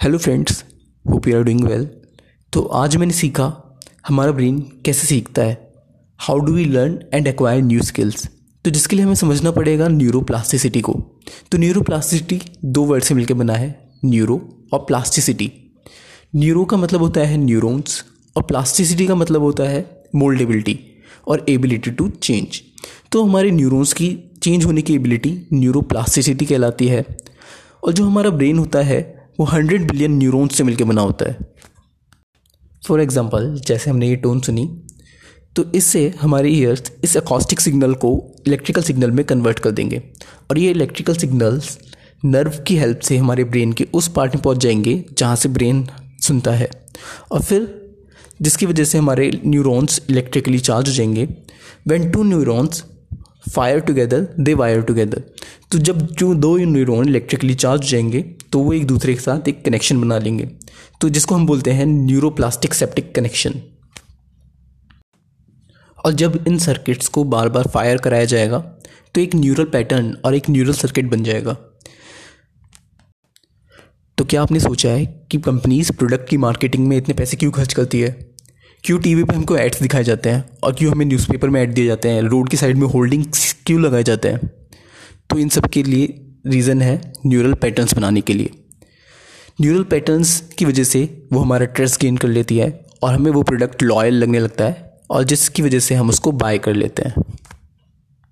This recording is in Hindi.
Hello friends hope you are doing well तो आज मैंने सीखा हमारा ब्रेन कैसे सीखता है how do we learn and acquire new skills तो जिसके लिए हमें समझना पड़ेगा न्यूरोप्लास्टिसिटी को। तो न्यूरोप्लास्टिसिटी दो वर्ड से मिलकर बना है न्यूरो और प्लास्टिसिटी न्यूरो का मतलब होता है न्यूरोन्स और प्लास्टिसिटी का मतलब होता है मोल्डेबिलिटी और एबिलिटी टू चेंज तो हमारे न्यूरोन्स की चेंज होने की एबिलिटी न्यूरोप्लास्टिसिटी कहलाती है। और जो हमारा ब्रेन होता है वो हंड्रेड बिलियन न्यूरोन्स से मिलकर बना होता है। फॉर एग्ज़ाम्पल जैसे हमने ये टोन सुनी तो इससे हमारे ईयर्स इस अकॉस्टिक सिग्नल को इलेक्ट्रिकल सिग्नल में कन्वर्ट कर देंगे। और ये इलेक्ट्रिकल सिग्नल्स नर्व की हेल्प से हमारे ब्रेन के उस पार्ट में पहुँच जाएँगे जहाँ से ब्रेन सुनता है। और फिर, जिसकी वजह से हमारे न्यूरॉन्स इलेक्ट्रिकली चार्ज हो जाएँगे। When two neurons fire together they wire together तो जब जो दो न्यूरॉन इलेक्ट्रिकली चार्ज जाएँगे तो वो एक दूसरे के साथ एक कनेक्शन बना लेंगे। तो जिसको हम बोलते हैं न्यूरोप्लास्टिक सेप्टिक कनेक्शन और जब इन सर्किट्स को बार बार फायर कराया जाएगा तो एक न्यूरल पैटर्न और एक न्यूरल सर्किट बन जाएगा। तो क्या आपने सोचा है कि कंपनीज़ प्रोडक्ट की मार्केटिंग में इतने पैसे क्यों खर्च करती है? क्यों टीवी पे हमको एड्स दिखाए जाते हैं और क्यों हमें न्यूज़पेपर में ऐड दिए जाते हैं? रोड की साइड में होल्डिंग्स क्यों लगाए जाते हैं? तो इन सब के लिए रीज़न है न्यूरल पैटर्न्स बनाने के लिए। न्यूरल पैटर्न्स की वजह से वो हमारा ट्रस्ट गेन कर लेती है और हमें वो प्रोडक्ट लॉयल लगने लगता है और जिसकी वजह से हम उसको बाय कर लेते हैं।